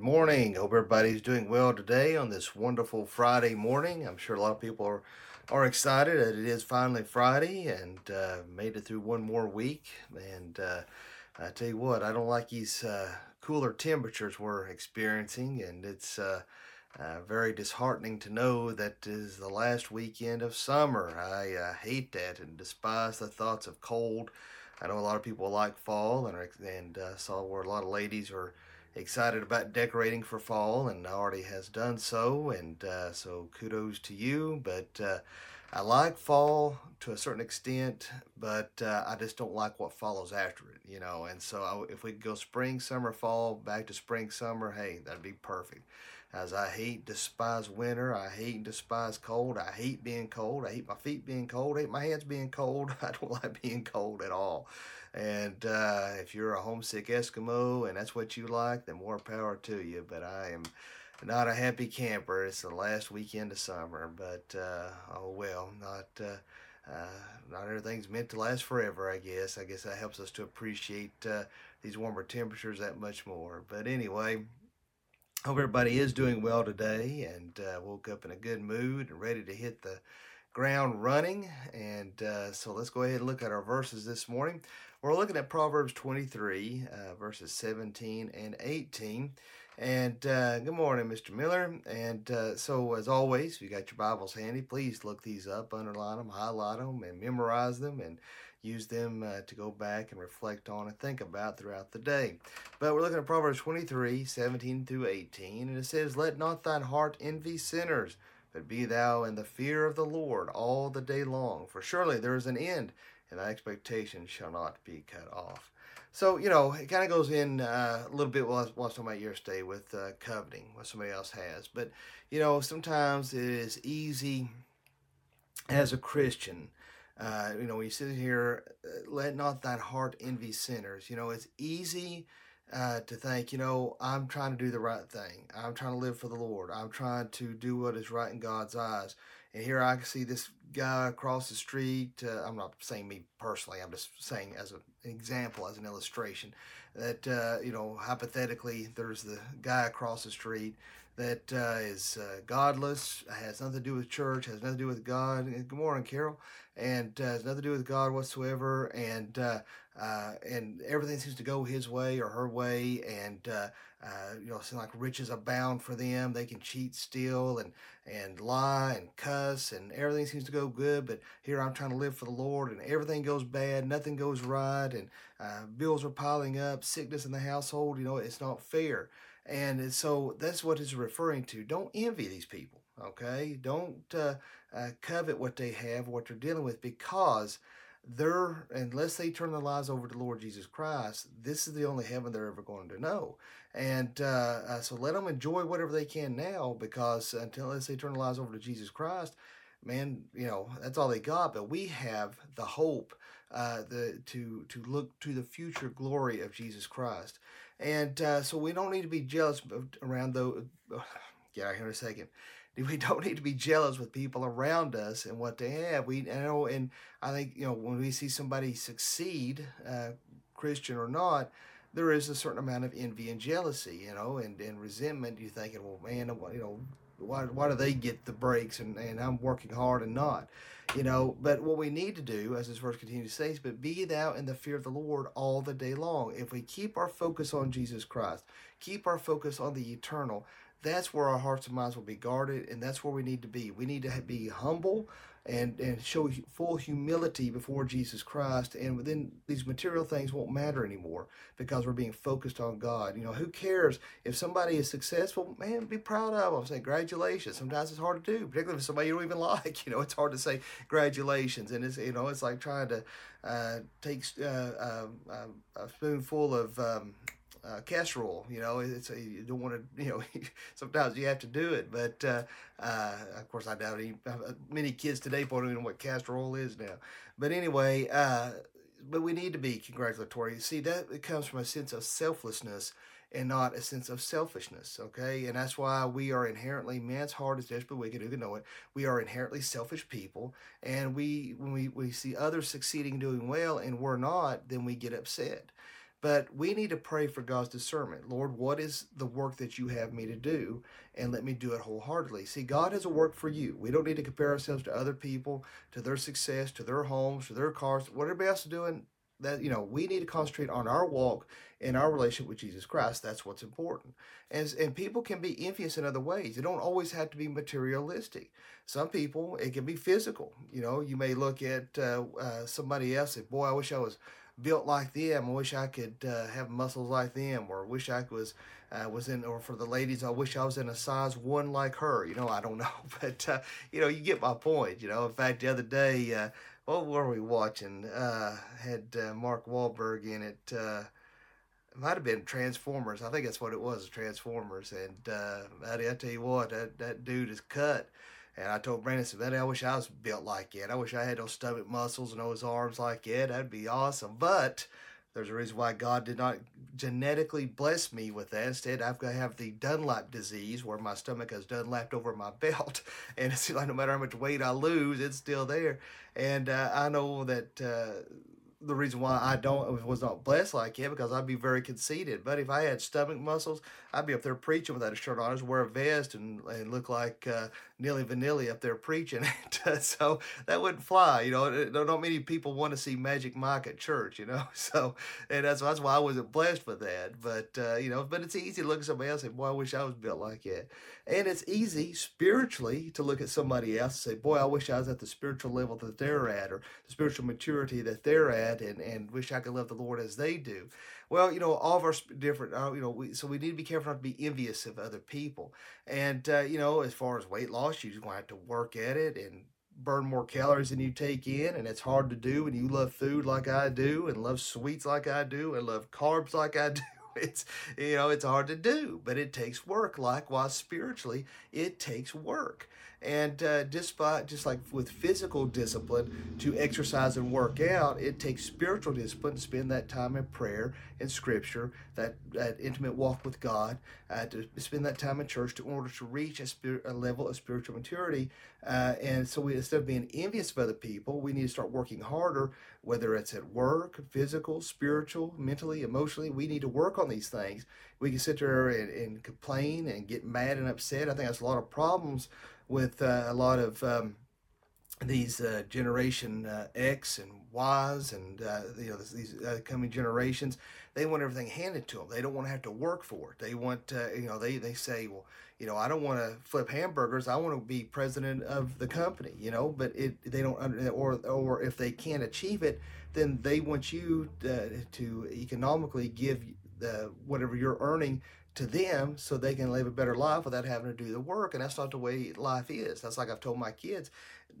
morning. Hope everybody's doing well today on this wonderful Friday morning. I'm sure a lot of people are, are excited that it is finally Friday and uh, made it through one more week. And uh, I tell you what, I don't like these uh, cooler temperatures we're experiencing, and it's uh, uh, very disheartening to know that is the last weekend of summer. I uh, hate that and despise the thoughts of cold. I know a lot of people like fall, and and saw where a lot of ladies are excited about decorating for fall and already has done so. And uh, so kudos to you. But uh, I like fall to a certain extent, but uh, I just don't like what follows after it, you know. And so I, if we go spring, summer, fall, back to spring, summer, hey, that'd be perfect. As I hate, despise winter, I hate and despise cold. I hate being cold. I hate my feet being cold. I hate my hands being cold. I don't like being cold at all. And uh, if you're a homesick Eskimo and that's what you like, then more power to you. But I am not a happy camper. It's the last weekend of summer, but uh, oh well, not. Uh, uh, not everything's meant to last forever, I guess. I guess that helps us to appreciate uh, these warmer temperatures that much more. But anyway, hope everybody is doing well today and uh, woke up in a good mood and ready to hit the ground running. And uh, so let's go ahead and look at our verses this morning. We're looking at Proverbs 23, uh, verses 17 and 18. And uh, good morning, Mr. Miller. And uh, so, as always, if you got your Bibles handy, please look these up, underline them, highlight them, and memorize them, and use them uh, to go back and reflect on and think about throughout the day. But we're looking at Proverbs 23, 17 through 18, and it says, Let not thine heart envy sinners, but be thou in the fear of the Lord all the day long. For surely there is an end and thy expectation shall not be cut off. So, you know, it kind of goes in uh, a little bit while I was talking about yesterday with uh, coveting, what somebody else has. But, you know, sometimes it is easy as a Christian. Uh, you know, when you sit here, let not thine heart envy sinners. You know, it's easy uh, to think, you know, I'm trying to do the right thing. I'm trying to live for the Lord. I'm trying to do what is right in God's eyes. And here I can see this guy across the street. Uh, I'm not saying me personally. I'm just saying as an example, as an illustration, that uh, you know, hypothetically, there's the guy across the street that uh, is uh, godless, has nothing to do with church, has nothing to do with God. Good morning, Carol, and uh, has nothing to do with God whatsoever, and uh, and everything seems to go his way or her way, and uh, uh, you know, it seems like riches abound for them. They can cheat, steal, and and lie and cuss, and everything seems to go good. But here I'm trying to live for the Lord, and everything goes bad, nothing goes right, and uh, bills are piling up, sickness in the household. You know, it's not fair, and so that's what it's referring to. Don't envy these people, okay? Don't uh, uh, covet what they have, what they're dealing with, because they're unless they turn their lives over to Lord Jesus Christ, this is the only heaven they're ever going to know. And uh, uh, so let them enjoy whatever they can now, because until unless they turn their lives over to Jesus Christ, man, you know that's all they got. But we have the hope, uh, the to to look to the future glory of Jesus Christ, and uh, so we don't need to be jealous around those. Get out here in a second we don't need to be jealous with people around us and what they have. We you know, and I think you know when we see somebody succeed, uh, Christian or not, there is a certain amount of envy and jealousy, you know, and, and resentment. You're thinking, well, man, you know, why, why do they get the breaks and, and I'm working hard and not? You know, but what we need to do, as this verse continues to say, is, but be thou in the fear of the Lord all the day long. If we keep our focus on Jesus Christ, keep our focus on the eternal, that's where our hearts and minds will be guarded, and that's where we need to be. We need to be humble and, and show full humility before Jesus Christ, and within these material things won't matter anymore because we're being focused on God. You know, who cares if somebody is successful? Man, be proud of them. Say congratulations. Sometimes it's hard to do, particularly if somebody you don't even like. You know, it's hard to say congratulations, and it's you know it's like trying to uh, take uh, uh, a spoonful of um, uh, casserole. You know, it's a, you don't want to. You know, sometimes you have to do it. But uh, uh, of course, I doubt any, uh, many kids today don't even know what casserole is now. But anyway, uh, but we need to be congratulatory. See, that it comes from a sense of selflessness and not a sense of selfishness. Okay, and that's why we are inherently man's heart is desperately wicked. Who can know it? We are inherently selfish people, and we when we we see others succeeding, doing well, and we're not, then we get upset. But we need to pray for God's discernment. Lord, what is the work that you have me to do? And let me do it wholeheartedly. See, God has a work for you. We don't need to compare ourselves to other people, to their success, to their homes, to their cars, what everybody else is doing that you know we need to concentrate on our walk and our relationship with Jesus Christ. That's what's important. And and people can be envious in other ways. It don't always have to be materialistic. Some people it can be physical. You know, you may look at uh, uh, somebody else and boy, I wish I was built like them. I wish I could uh, have muscles like them, or wish I was uh, was in, or for the ladies, I wish I was in a size one like her. You know, I don't know, but uh, you know, you get my point. You know, in fact, the other day uh, what were we watching? Uh, had uh, Mark Wahlberg in it. Uh, might have been Transformers. I think that's what it was, Transformers. And uh, buddy, I tell you what, that, that dude is cut. And I told Brandon, said, I wish I was built like it. I wish I had those stomach muscles and those arms like it. That'd be awesome. But there's a reason why God did not genetically bless me with that. Instead, I've got to have the Dunlap disease where my stomach has Dunlapped over my belt. And it's like no matter how much weight I lose, it's still there. And uh, I know that uh, the reason why I don't was not blessed like him because I'd be very conceited. But if I had stomach muscles, I'd be up there preaching without a shirt on. I'd wear a vest and, and look like uh, Milli Vanilli up there preaching. so that wouldn't fly. You know, not many people want to see Magic Mike at church. You know, so and that's that's why I wasn't blessed with that. But uh, you know, but it's easy to look at somebody else and say, "Boy, I wish I was built like that." And it's easy spiritually to look at somebody else and say, "Boy, I wish I was at the spiritual level that they're at, or the spiritual maturity that they're at, and and wish I could love the Lord as they do." Well, you know, all of our different, uh, you know, we, so we need to be careful not to be envious of other people. And, uh, you know, as far as weight loss, you're going to have to work at it and burn more calories than you take in. And it's hard to do when you love food like I do and love sweets like I do and love carbs like I do it's you know it's hard to do but it takes work. Likewise spiritually it takes work. And uh, despite just like with physical discipline to exercise and work out, it takes spiritual discipline to spend that time in prayer and scripture, that, that intimate walk with God, uh, to spend that time in church to, in order to reach a, a level of spiritual maturity. Uh, and so we, instead of being envious of other people, we need to start working harder, whether it's at work, physical, spiritual, mentally, emotionally. We need to work on these things. We can sit there and, and complain and get mad and upset. I think that's a lot of problems with uh, a lot of um, these uh, generation uh, X and Y's and uh, you know these uh, coming generations, they want everything handed to them. They don't want to have to work for it. They want uh, you know they they say well you know I don't want to flip hamburgers. I want to be president of the company. You know, but it they don't or or if they can't achieve it, then they want you to, to economically give the whatever you're earning to them so they can live a better life without having to do the work. And that's not the way life is. That's like I've told my kids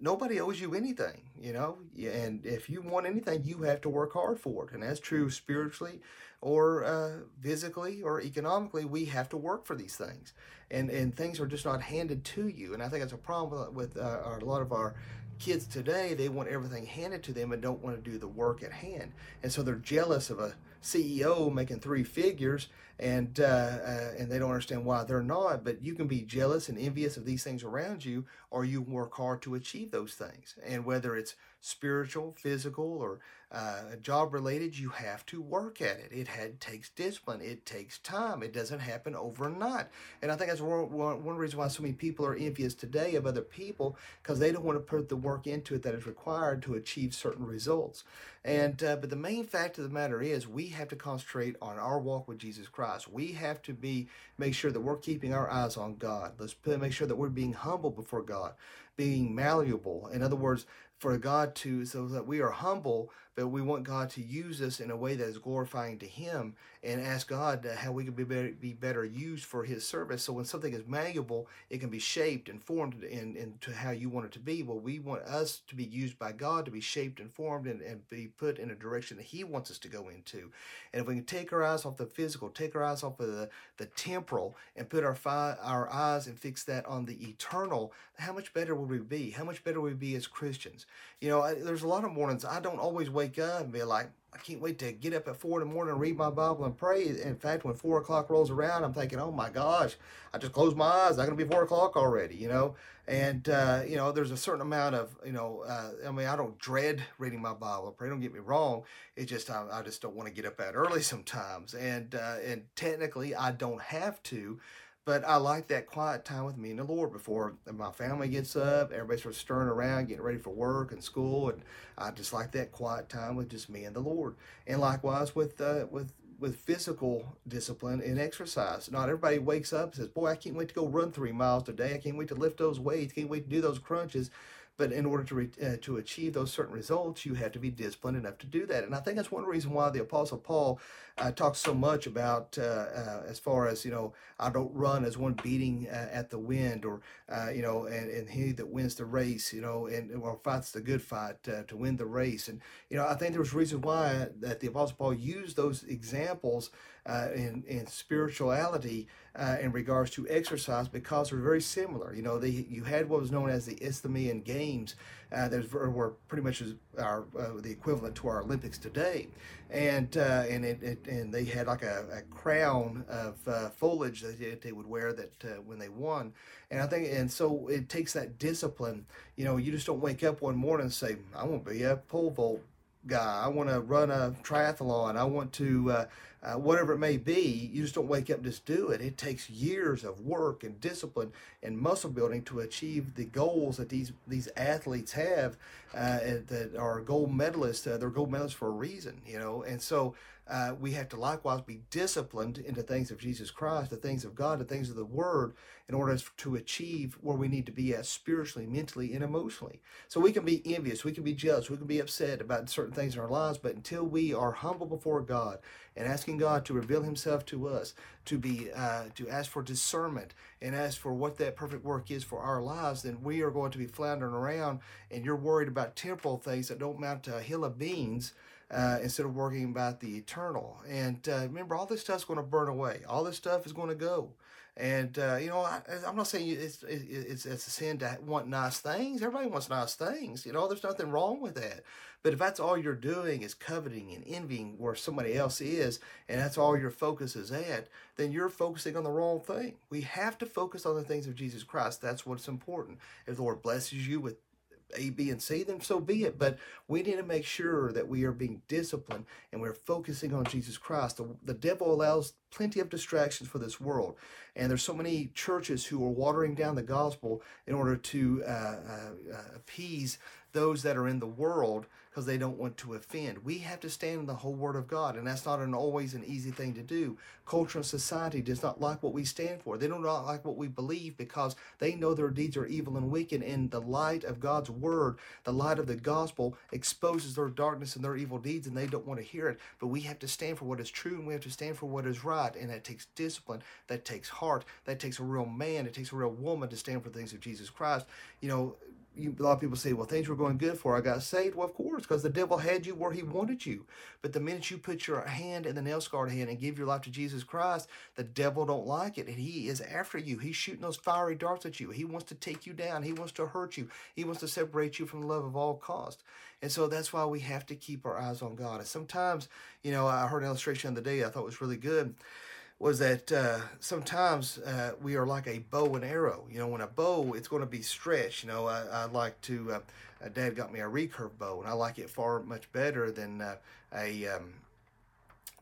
nobody owes you anything, you know? And if you want anything, you have to work hard for it. And that's true spiritually or uh, physically or economically. We have to work for these things. And, and things are just not handed to you. And I think that's a problem with uh, a lot of our kids today. They want everything handed to them and don't want to do the work at hand. And so they're jealous of a CEO making three figures and uh, uh, and they don't understand why they're not. But you can be jealous and envious of these things around you, or you work hard to achieve those things. And whether it's spiritual, physical, or uh, job related, you have to work at it. It had, takes discipline. It takes time. It doesn't happen overnight. And I think that's one, one, one reason why so many people are envious today of other people because they don't want to put the work into it that is required to achieve certain results. And uh, but the main fact of the matter is we have to concentrate on our walk with Jesus Christ. We have to be make sure that we're keeping our eyes on God. Let's put, make sure that we're being humble before God, being malleable. In other words, for God to, so that we are humble, but we want God to use us in a way that is glorifying to Him and ask God how we can be better, be better used for His service. So when something is malleable, it can be shaped and formed in, into how you want it to be. Well, we want us to be used by God to be shaped and formed and, and be put in a direction that He wants us to go into. And if we can take our eyes off the physical, take our eyes off of the, the temporal, and put our, fi- our eyes and fix that on the eternal, how much better will we be? How much better will we be as Christians? You know, I, there's a lot of mornings I don't always wake up and be like, I can't wait to get up at four in the morning and read my Bible and pray. In fact, when four o'clock rolls around, I'm thinking, oh my gosh, I just closed my eyes. It's going to be four o'clock already, you know? And, uh, you know, there's a certain amount of, you know, uh, I mean, I don't dread reading my Bible pray. Don't get me wrong. It's just, I, I just don't want to get up that early sometimes. And, uh, and technically, I don't have to but I like that quiet time with me and the Lord before my family gets up, everybody starts stirring around, getting ready for work and school, and I just like that quiet time with just me and the Lord. And likewise with uh, with with physical discipline and exercise. Not everybody wakes up and says, "Boy, I can't wait to go run three miles today. I can't wait to lift those weights. Can't wait to do those crunches." But in order to re, uh, to achieve those certain results, you have to be disciplined enough to do that. And I think that's one reason why the Apostle Paul uh, talks so much about uh, uh as far as you know, I don't run as one beating uh, at the wind, or uh, you know, and, and he that wins the race, you know, and or fights the good fight to win the race. And you know, I think there's reason why that the Apostle Paul used those examples uh, in, in spirituality uh, in regards to exercise because they're very similar. You know, they, you had what was known as the Isthmian Games uh, that were pretty much our, uh, the equivalent to our Olympics today. And uh, and it, it, and they had like a, a crown of uh, foliage that they would wear that uh, when they won. And I think and so it takes that discipline. You know, you just don't wake up one morning and say, "I want to be a pole vault guy. I want to run a triathlon. I want to, uh, uh, whatever it may be. You just don't wake up and just do it. It takes years of work and discipline and muscle building to achieve the goals that these these athletes have uh, that are gold medalists. Uh, they're gold medalists for a reason, you know. And so uh, we have to likewise be disciplined into things of Jesus Christ, the things of God, the things of the Word, in order to achieve where we need to be at spiritually, mentally, and emotionally. So we can be envious, we can be jealous, we can be upset about certain things in our lives, but until we are humble before God and asking God to reveal Himself to us, to be uh, to ask for discernment and ask for what that perfect work is for our lives, then we are going to be floundering around, and you're worried about temporal things that don't mount to a hill of beans uh, instead of worrying about the eternal. And uh, remember, all this stuff's going to burn away. All this stuff is going to go. And uh, you know, I, am not saying it's, it's it's a sin to want nice things. Everybody wants nice things. You know, there's nothing wrong with that. But if that's all you're doing is coveting and envying where somebody else is, and that's all your focus is at, then you're focusing on the wrong thing. We have to focus on the things of Jesus Christ. That's what's important. If the Lord blesses you with a, B, and C, then so be it. But we need to make sure that we are being disciplined and we're focusing on Jesus Christ. The, the devil allows plenty of distractions for this world. And there's so many churches who are watering down the gospel in order to uh, uh, uh appease those that are in the world because they don't want to offend. We have to stand in the whole Word of God, and that's not an always an easy thing to do. Culture and society does not like what we stand for. They do not like what we believe because they know their deeds are evil and wicked. And the light of God's Word, the light of the gospel, exposes their darkness and their evil deeds, and they don't want to hear it. But we have to stand for what is true, and we have to stand for what is right, and that takes discipline, that takes heart, that takes a real man, it takes a real woman to stand for things of Jesus Christ. You know, you, a lot of people say, well, things were going good for I got saved. Well, of course, because the devil had you where he wanted you. But the minute you put your hand in the nail scarred hand and give your life to Jesus Christ, the devil don't like it. And he is after you. He's shooting those fiery darts at you. He wants to take you down. He wants to hurt you. He wants to separate you from the love of all cost. And so that's why we have to keep our eyes on God. And sometimes, you know, I heard an illustration the other day I thought was really good was that uh, sometimes uh, we are like a bow and arrow. You know, when a bow, it's going to be stretched. You know, I, I like to, uh, Dad got me a recurve bow, and I like it far much better than uh, a um,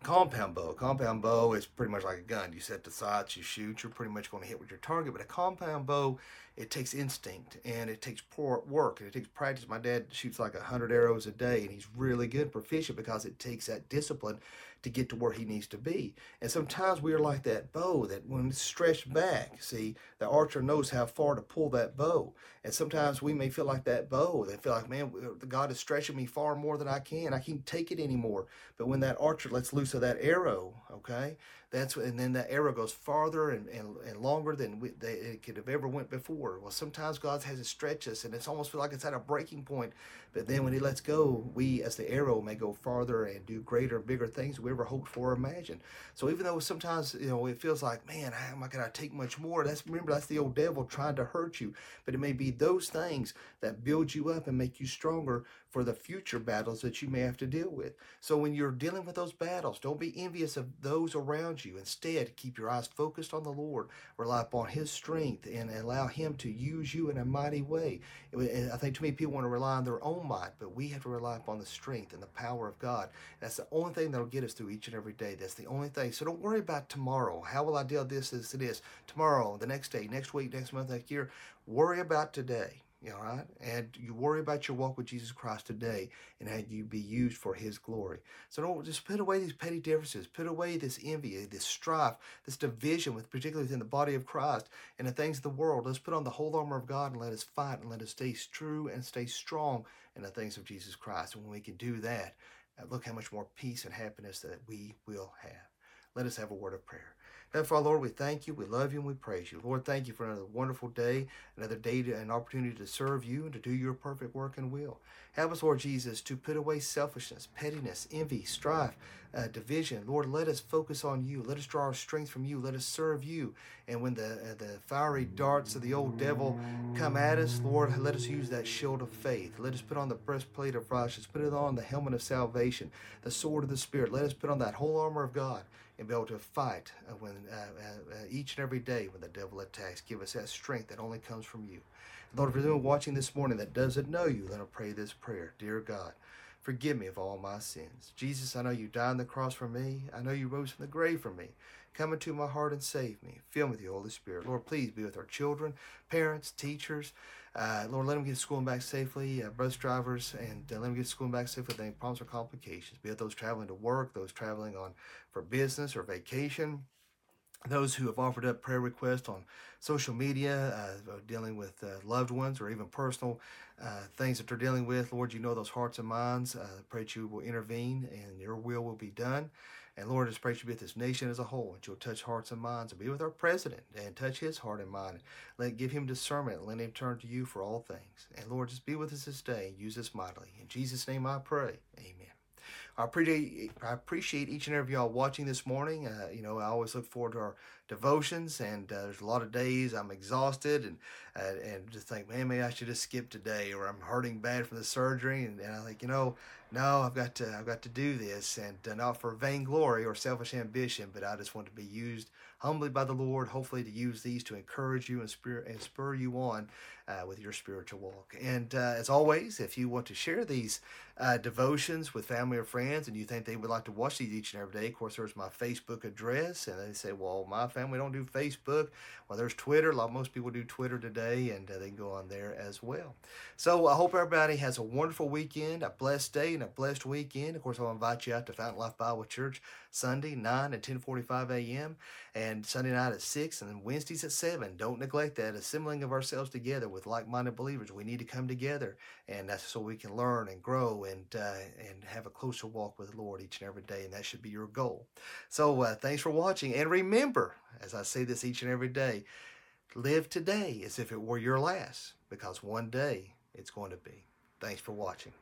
compound bow. A compound bow is pretty much like a gun. You set the sights, you shoot, you're pretty much going to hit with your target. But a compound bow, it takes instinct and it takes poor work and it takes practice. My dad shoots like hundred arrows a day, and he's really good, proficient because it takes that discipline to get to where he needs to be. And sometimes we are like that bow that when it's stretched back, see, the archer knows how far to pull that bow. And sometimes we may feel like that bow. They feel like, man, God is stretching me far more than I can. I can't take it anymore. But when that archer lets loose of that arrow, okay, that's and then that arrow goes farther and, and, and longer than we, they, it could have ever went before. Well, sometimes God has to stretch us, and it's almost feel like it's at a breaking point. But then when He lets go, we, as the arrow, may go farther and do greater, bigger things we ever hoped for or imagined. So even though sometimes you know it feels like, man, how am I going to take much more? That's remember that's the old devil trying to hurt you. But it may be those things that build you up and make you stronger for the future battles that you may have to deal with. So when you're dealing with those battles, don't be envious of those around you. Instead, keep your eyes focused on the Lord, rely upon His strength, and allow Him to use you in a mighty way. I think too many people want to rely on their own might, but we have to rely upon the strength and the power of God. That's the only thing that'll get us through each and every day. That's the only thing. So don't worry about tomorrow. How will I deal with this as it is? Tomorrow, the next day, next week, next month, next year. Worry about today. All right, and you worry about your walk with Jesus Christ today, and how you be used for His glory. So don't just put away these petty differences, put away this envy, this strife, this division, with particularly within the body of Christ and the things of the world. Let's put on the whole armor of God and let us fight and let us stay true and stay strong in the things of Jesus Christ. And when we can do that, uh, look how much more peace and happiness that we will have. Let us have a word of prayer. Heavenly Father, Lord, we thank you, we love you, and we praise you. Lord, thank you for another wonderful day, another day to, an opportunity to serve you and to do your perfect work and will. Help us, Lord Jesus, to put away selfishness, pettiness, envy, strife, uh, division. Lord, let us focus on you. Let us draw our strength from you. Let us serve you. And when the uh, the fiery darts of the old devil come at us, Lord, let us use that shield of faith. Let us put on the breastplate of righteousness. Put it on the helmet of salvation, the sword of the Spirit. Let us put on that whole armor of God and be able to fight uh, when uh, uh, each and every day when the devil attacks. Give us that strength that only comes from you. Lord, for anyone watching this morning that doesn't know you, let them pray this prayer. Dear God, forgive me of all my sins. Jesus, I know you died on the cross for me. I know you rose from the grave for me. Come into my heart and save me. Fill me with the Holy Spirit. Lord, please be with our children, parents, teachers. Uh, Lord, let them get to school and back safely, uh, bus drivers, and uh, let them get to school and back safely with any problems or complications. Be it those traveling to work, those traveling on for business or vacation, those who have offered up prayer requests on social media, uh, dealing with uh, loved ones or even personal uh, things that they're dealing with. Lord, you know those hearts and minds. Uh, pray that you will intervene and your will will be done. And Lord, I just pray that you be with this nation as a whole, and you'll touch hearts and minds, and be with our president, and touch his heart and mind. Let give him discernment, and let him turn to you for all things. And Lord, just be with us this day, and use us mightily. In Jesus' name I pray. Amen. I appreciate I appreciate each and every y'all watching this morning. Uh, you know, I always look forward to our devotions, and uh, there's a lot of days I'm exhausted and uh, and just think, man, maybe I should just skip today, or I'm hurting bad from the surgery, and, and I think, you know, no, I've got to I've got to do this, and uh, not for vainglory or selfish ambition, but I just want to be used humbly by the Lord, hopefully to use these to encourage you and, spur, and spur you on uh, with your spiritual walk. And uh, as always, if you want to share these uh, devotions with family or friends and you think they would like to watch these each and every day, of course, there's my Facebook address. And they say, well, my family don't do Facebook. Well, there's Twitter. A lot, most people do Twitter today, and uh, they can go on there as well. So I hope everybody has a wonderful weekend, a blessed day, and a blessed weekend. Of course, I'll invite you out to Fountain Life Bible Church Sunday, 9 and 10.45 a.m., and Sunday night at 6, and Wednesdays at 7. Don't neglect that, assembling of ourselves together with like-minded believers. We need to come together, and that's so we can learn and grow and uh, and have a closer walk with the Lord each and every day, and that should be your goal. So uh, thanks for watching, and remember, as I say this each and every day, live today as if it were your last, because one day it's going to be. Thanks for watching.